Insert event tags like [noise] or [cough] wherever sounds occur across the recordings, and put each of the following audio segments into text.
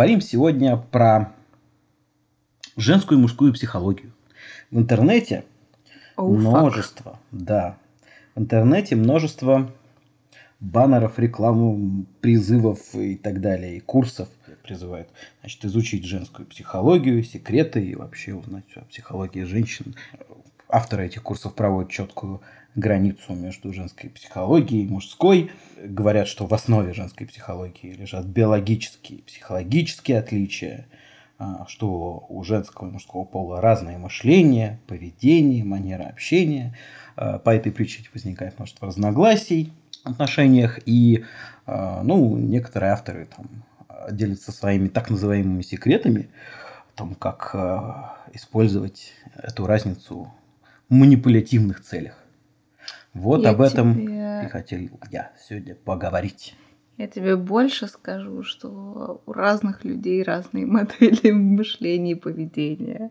поговорим сегодня про женскую и мужскую психологию. В интернете oh, множество, fuck. да, в интернете множество баннеров, рекламу, призывов и так далее, и курсов призывают значит, изучить женскую психологию, секреты и вообще узнать все о психологии женщин. Авторы этих курсов проводят четкую границу между женской психологией и мужской. Говорят, что в основе женской психологии лежат биологические и психологические отличия, а, что у женского и мужского пола разное мышление, поведение, манера общения. А, по этой причине возникает множество разногласий в отношениях. И а, ну, некоторые авторы там, делятся своими так называемыми секретами, о том, как использовать эту разницу в манипулятивных целях. Вот я об этом тебе... и хотел я сегодня поговорить. Я тебе больше скажу, что у разных людей разные [laughs] модели мышления и поведения.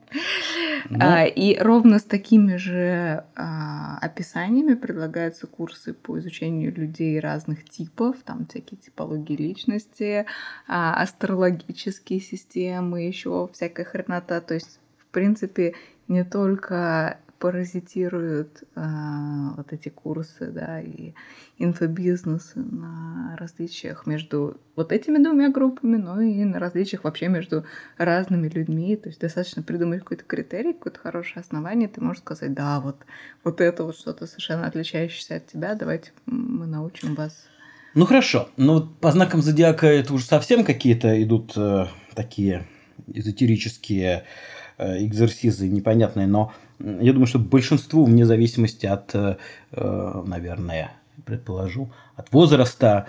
Ну... А, и ровно с такими же а, описаниями предлагаются курсы по изучению людей разных типов, там всякие типологии личности, а, астрологические системы, еще всякая хренота. То есть, в принципе, не только паразитируют э, вот эти курсы, да, и инфобизнесы на различиях между вот этими двумя группами, но и на различиях вообще между разными людьми. То есть достаточно придумать какой-то критерий, какое-то хорошее основание, ты можешь сказать, да, вот, вот это вот что-то совершенно отличающееся от тебя, давайте мы научим вас. Ну хорошо, ну по знакам зодиака это уже совсем какие-то идут э, такие эзотерические э, экзерсизы непонятные, но я думаю, что большинству, вне зависимости от, э, наверное, предположу, от возраста,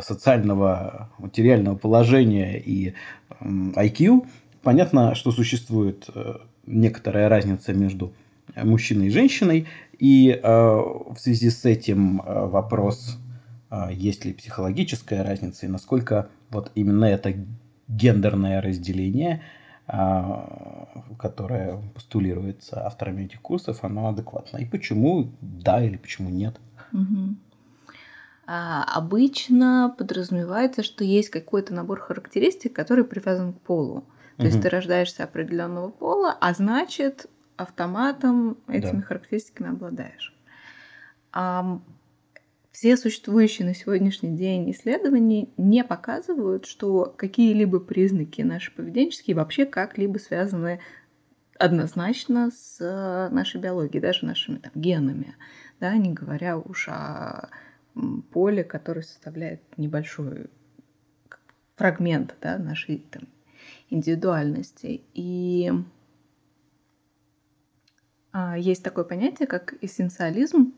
социального, материального положения и IQ, понятно, что существует э, некоторая разница между мужчиной и женщиной, и э, в связи с этим вопрос, есть ли психологическая разница и насколько вот именно это гендерное разделение – которое постулируется авторами этих курсов, оно адекватно. И почему да или почему нет? Угу. А, обычно подразумевается, что есть какой-то набор характеристик, который привязан к полу. То угу. есть ты рождаешься определенного пола, а значит автоматом этими да. характеристиками обладаешь. Все существующие на сегодняшний день исследования не показывают, что какие-либо признаки наши поведенческие вообще как-либо связаны однозначно с э, нашей биологией, даже нашими там, генами, да, не говоря уж о поле, которое составляет небольшой фрагмент да, нашей там, индивидуальности. И а, есть такое понятие, как эссенциализм,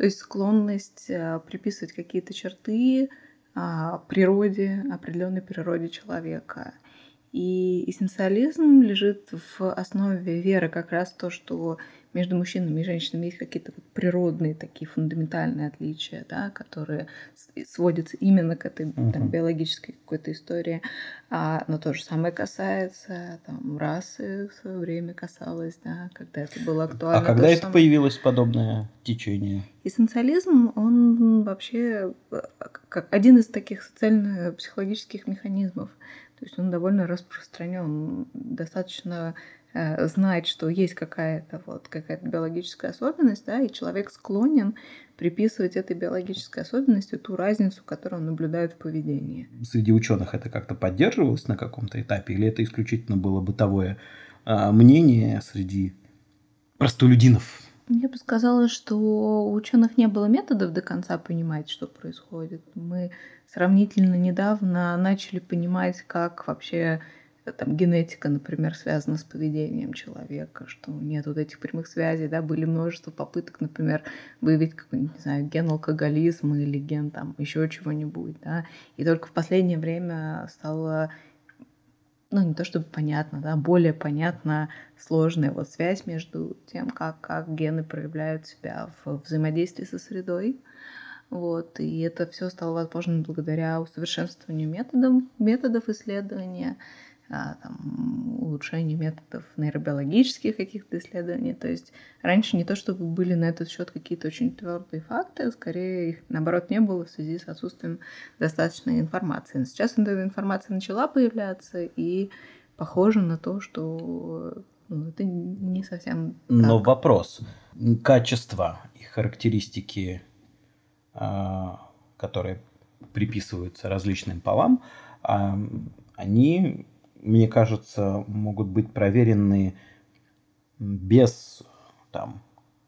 то есть склонность э, приписывать какие-то черты а, природе, определенной природе человека. И эссенциализм лежит в основе веры как раз то, что между мужчинами и женщинами есть какие-то природные такие фундаментальные отличия, да, которые сводятся именно к этой uh-huh. там, биологической какой-то истории. А, но то же самое касается там, расы в свое время касалось, да, когда это было актуально. А когда это самое... появилось подобное течение? Эссенциализм, он вообще э, как один из таких социально-психологических механизмов. То есть он довольно распространен, достаточно знать, что есть какая-то вот какая-то биологическая особенность, да, и человек склонен приписывать этой биологической особенности ту разницу, которую он наблюдает в поведении. Среди ученых это как-то поддерживалось на каком-то этапе, или это исключительно было бытовое а, мнение среди простолюдинов? Я бы сказала, что у ученых не было методов до конца понимать, что происходит. Мы сравнительно недавно начали понимать, как вообще там генетика, например, связана с поведением человека, что нет вот этих прямых связей, да, были множество попыток, например, выявить какой-нибудь, не знаю, ген алкоголизма или ген там еще чего-нибудь, да, и только в последнее время стало ну, не то чтобы понятно, да, более понятна сложная вот связь между тем, как, как гены проявляют себя в взаимодействии со средой, вот, и это все стало возможным благодаря усовершенствованию методов, методов исследования, там, улучшение методов нейробиологических каких-то исследований. То есть раньше не то, чтобы были на этот счет какие-то очень твердые факты, а скорее их, наоборот, не было в связи с отсутствием достаточной информации. Но сейчас эта информация начала появляться, и похоже на то, что ну, это не совсем Но так. вопрос. Качество и характеристики, а, которые приписываются различным полам, а, они мне кажется, могут быть проверены без там,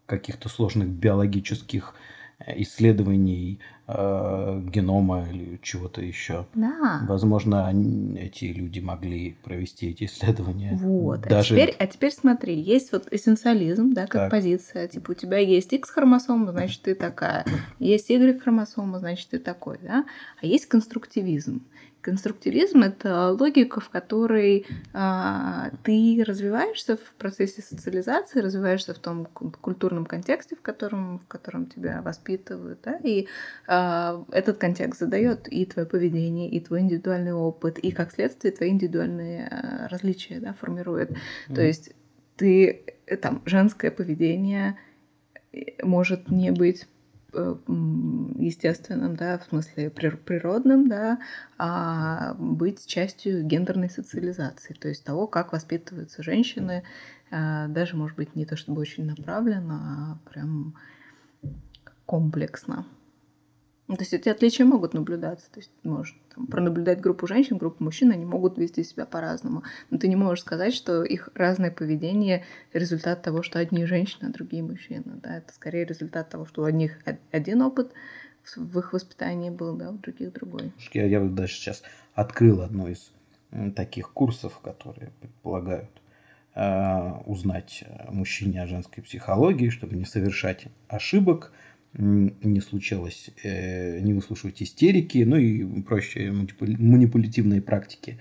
каких-то сложных биологических э, исследований э, генома или чего-то еще. Да. Возможно, они, эти люди могли провести эти исследования. Вот. А Даже... А, теперь, а теперь смотри, есть вот эссенциализм, да, как так. позиция. Типа у тебя есть X-хромосома, значит, ты такая. Есть Y-хромосома, значит, ты такой, да. А есть конструктивизм. Конструктивизм — это логика, в которой а, ты развиваешься в процессе социализации, развиваешься в том культурном контексте, в котором, в котором тебя воспитывают, да, и а, этот контекст задает и твое поведение, и твой индивидуальный опыт, и как следствие твои индивидуальные а, различия, да, формирует. Mm-hmm. То есть ты э, там женское поведение э, может не быть естественным, да, в смысле природным, да, а быть частью гендерной социализации, то есть того, как воспитываются женщины, а, даже, может быть, не то чтобы очень направленно, а прям комплексно. Ну, то есть эти отличия могут наблюдаться. То есть можешь там, пронаблюдать группу женщин, группу мужчин, они могут вести себя по-разному. Но ты не можешь сказать, что их разное поведение — результат того, что одни женщины, а другие мужчины. Да? Это скорее результат того, что у одних один опыт в их воспитании был, да, у других другой. Я, я вот даже сейчас открыл одно из таких курсов, которые предполагают э, узнать мужчине о женской психологии, чтобы не совершать ошибок – не случалось, э, не выслушивать истерики, ну и прочие манипулятивные практики,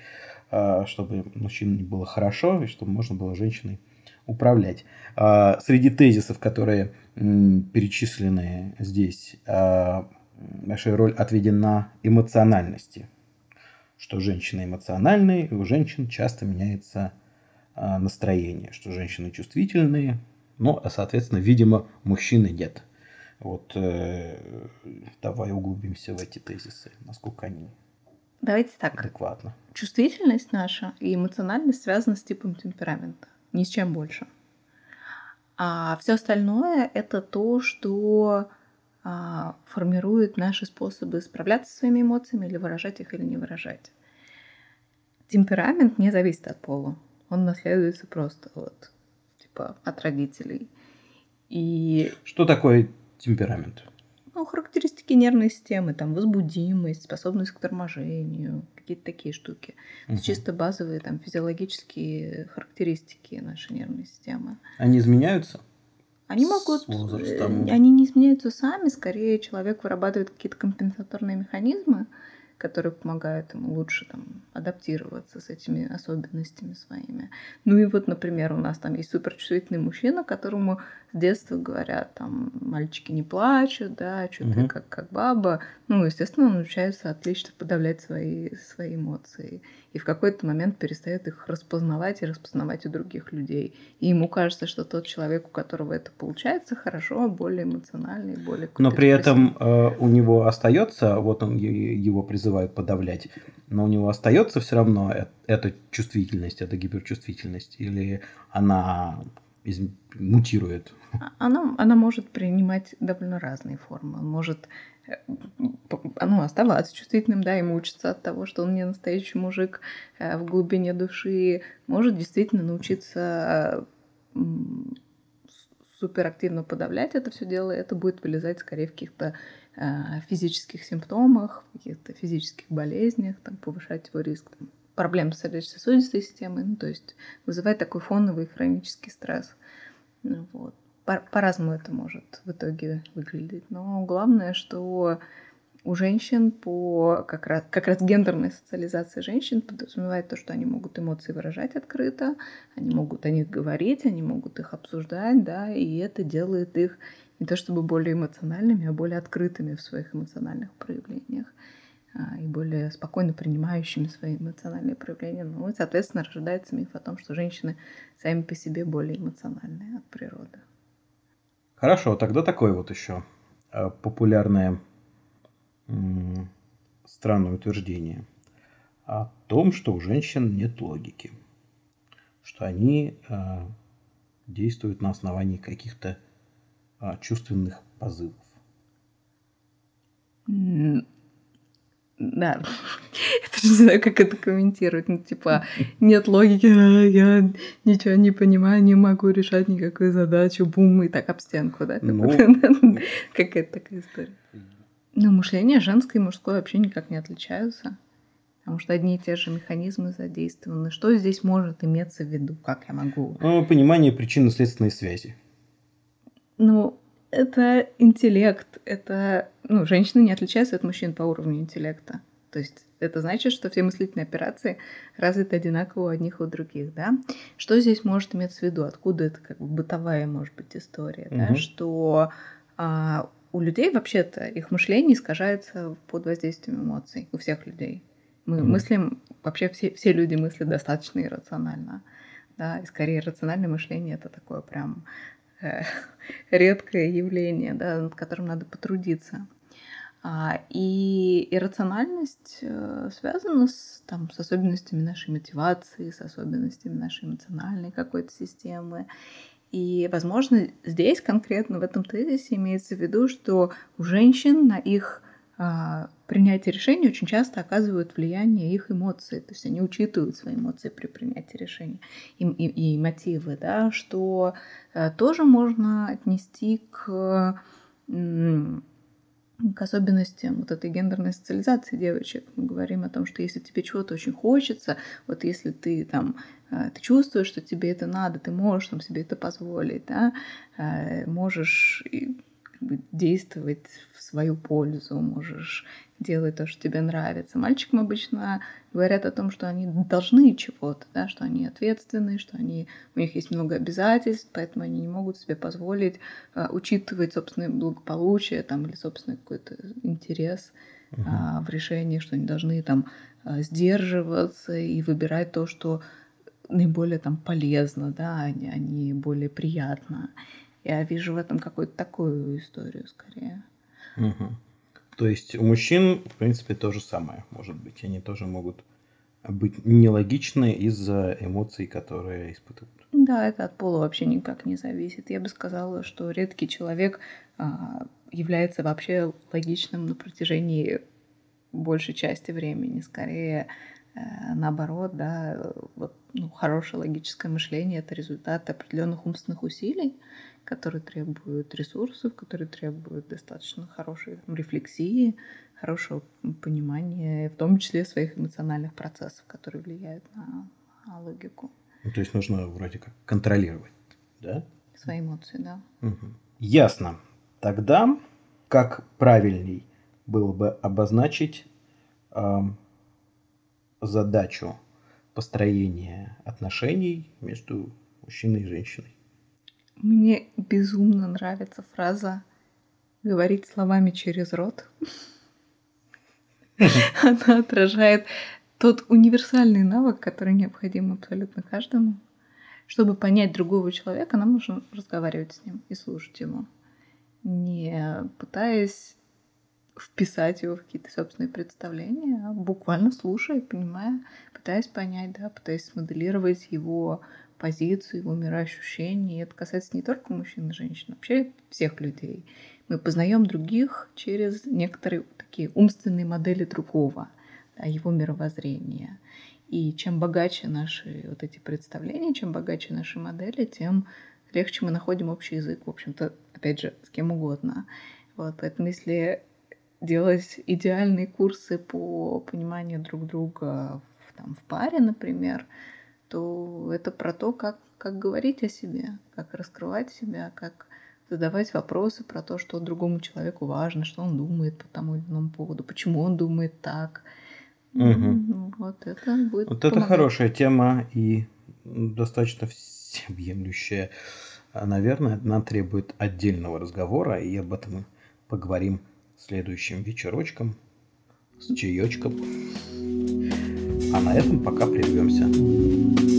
а, чтобы мужчине было хорошо и чтобы можно было женщиной управлять. А, среди тезисов, которые перечислены здесь, а, большая роль отведена эмоциональности, что женщины эмоциональные, и у женщин часто меняется настроение, что женщины чувствительные, но, соответственно, видимо, мужчины нет – вот э, давай углубимся в эти тезисы, насколько они Давайте так. адекватно. Чувствительность наша и эмоциональность связаны с типом темперамента, ни с чем больше. А все остальное это то, что а, формирует наши способы справляться со своими эмоциями или выражать их или не выражать. Темперамент не зависит от пола. Он наследуется просто вот, типа, от родителей. И... Что такое темперамент? Ну, характеристики нервной системы, там, возбудимость, способность к торможению, какие-то такие штуки. Угу. Это чисто базовые там физиологические характеристики нашей нервной системы. Они изменяются? Они могут, возрастом? Э, они не изменяются сами, скорее человек вырабатывает какие-то компенсаторные механизмы, которые помогают ему лучше там, адаптироваться с этими особенностями своими. Ну и вот, например, у нас там есть суперчувствительный мужчина, которому с детства говорят, там, мальчики не плачут, да, что угу. ты как, как баба. Ну, естественно, он научается отлично подавлять свои, свои эмоции. И в какой-то момент перестает их распознавать и распознавать у других людей. И ему кажется, что тот человек, у которого это получается хорошо, более эмоциональный, более... Но при этом э, у него остается, вот он его призывает подавлять, но у него остается все равно э, эта чувствительность, эта гиперчувствительность, или она из... мутирует? А, она, она может принимать довольно разные формы. Он может э, ну, оставаться чувствительным, да, и мучиться от того, что он не настоящий мужик э, в глубине души. Может действительно научиться суперактивно подавлять это все дело, это будет вылезать скорее в каких-то э, физических симптомах, каких-то физических болезнях, там, повышать его риск там, проблем с сердечно-сосудистой системой, ну, то есть вызывать такой фоновый хронический стресс. Ну, вот. По-разному это может в итоге выглядеть. Но главное, что у женщин по как раз, как раз гендерной социализации женщин подразумевает то, что они могут эмоции выражать открыто, они могут о них говорить, они могут их обсуждать, да, и это делает их не то чтобы более эмоциональными, а более открытыми в своих эмоциональных проявлениях. а, и более спокойно принимающими свои эмоциональные проявления. Ну и, соответственно, рождается миф о том, что женщины сами по себе более эмоциональные от природы. Хорошо, тогда такое вот еще а, популярное странное утверждение о том, что у женщин нет логики, что они э, действуют на основании каких-то э, чувственных позывов. Да. [laughs] Я не знаю, как это комментировать. Ну, типа, [laughs] нет логики, а я ничего не понимаю, не могу решать никакую задачу, бум, и так об стенку, да? Ну, [laughs] Какая-то такая история. Ну, мышление женское и мужское вообще никак не отличаются. Потому что одни и те же механизмы задействованы. Что здесь может иметься в виду? Как я могу? Ну, понимание причинно-следственной связи. Ну, это интеллект. Это... Ну, женщины не отличаются от мужчин по уровню интеллекта. То есть это значит, что все мыслительные операции развиты одинаково у одних и у других, да? Что здесь может иметь в виду? Откуда это как бы бытовая, может быть, история, угу. да? Что а, у людей вообще-то их мышление искажается под воздействием эмоций, у всех людей. Мы mm-hmm. мыслим, вообще все, все люди мыслят достаточно иррационально. Да, и скорее рациональное мышление это такое прям [laughs] редкое явление, да, над которым надо потрудиться. А, и иррациональность э, связана с, там, с особенностями нашей мотивации, с особенностями нашей эмоциональной какой-то системы. И, возможно, здесь конкретно в этом тезисе имеется в виду, что у женщин на их а, принятие решений очень часто оказывают влияние их эмоции, то есть они учитывают свои эмоции при принятии решений и, и, и мотивы, да, что а, тоже можно отнести к к особенностям вот этой гендерной социализации девочек. Мы говорим о том, что если тебе чего-то очень хочется, вот если ты там а, ты чувствуешь, что тебе это надо, ты можешь там себе это позволить, да, можешь действовать в свою пользу, можешь делать то, что тебе нравится. Мальчикам обычно говорят о том, что они должны чего-то, да, что они ответственны, что они, у них есть много обязательств, поэтому они не могут себе позволить uh, учитывать собственное благополучие там, или собственный какой-то интерес uh-huh. uh, в решении, что они должны там uh, сдерживаться и выбирать то, что наиболее там полезно, да, а не более приятно. Я вижу в этом какую-то такую историю скорее. Угу. То есть у мужчин, в принципе, то же самое может быть. Они тоже могут быть нелогичны из-за эмоций, которые испытывают. Да, это от пола вообще никак не зависит. Я бы сказала, что редкий человек а, является вообще логичным на протяжении большей части времени. Скорее, э, наоборот, да, вот, ну, хорошее логическое мышление это результат определенных умственных усилий, которые требуют ресурсов, которые требуют достаточно хорошей там, рефлексии, хорошего понимания, в том числе своих эмоциональных процессов, которые влияют на, на логику. Ну, то есть нужно вроде как контролировать, да? Свои эмоции, да. Угу. Ясно. Тогда как правильней было бы обозначить э, задачу построения отношений между мужчиной и женщиной? Мне безумно нравится фраза «говорить словами через рот». Она отражает тот универсальный навык, который необходим абсолютно каждому. Чтобы понять другого человека, нам нужно разговаривать с ним и слушать его, не пытаясь вписать его в какие-то собственные представления, а буквально слушая, понимая, пытаясь понять, да, пытаясь смоделировать его позицию, его мироощущение. И это касается не только мужчин и женщин, вообще всех людей. Мы познаем других через некоторые такие умственные модели другого, да, его мировоззрения. И чем богаче наши вот эти представления, чем богаче наши модели, тем легче мы находим общий язык, в общем-то, опять же, с кем угодно. Вот, поэтому если делать идеальные курсы по пониманию друг друга в, там, в паре, например, то это про то, как, как говорить о себе, как раскрывать себя, как задавать вопросы про то, что другому человеку важно, что он думает по тому или иному поводу, почему он думает так. Угу. Вот это будет. Вот помогать. это хорошая тема и достаточно всеобъемлющая. Наверное, она требует отдельного разговора, и об этом мы поговорим следующим вечерочком. с чаечком. А на этом пока прервемся.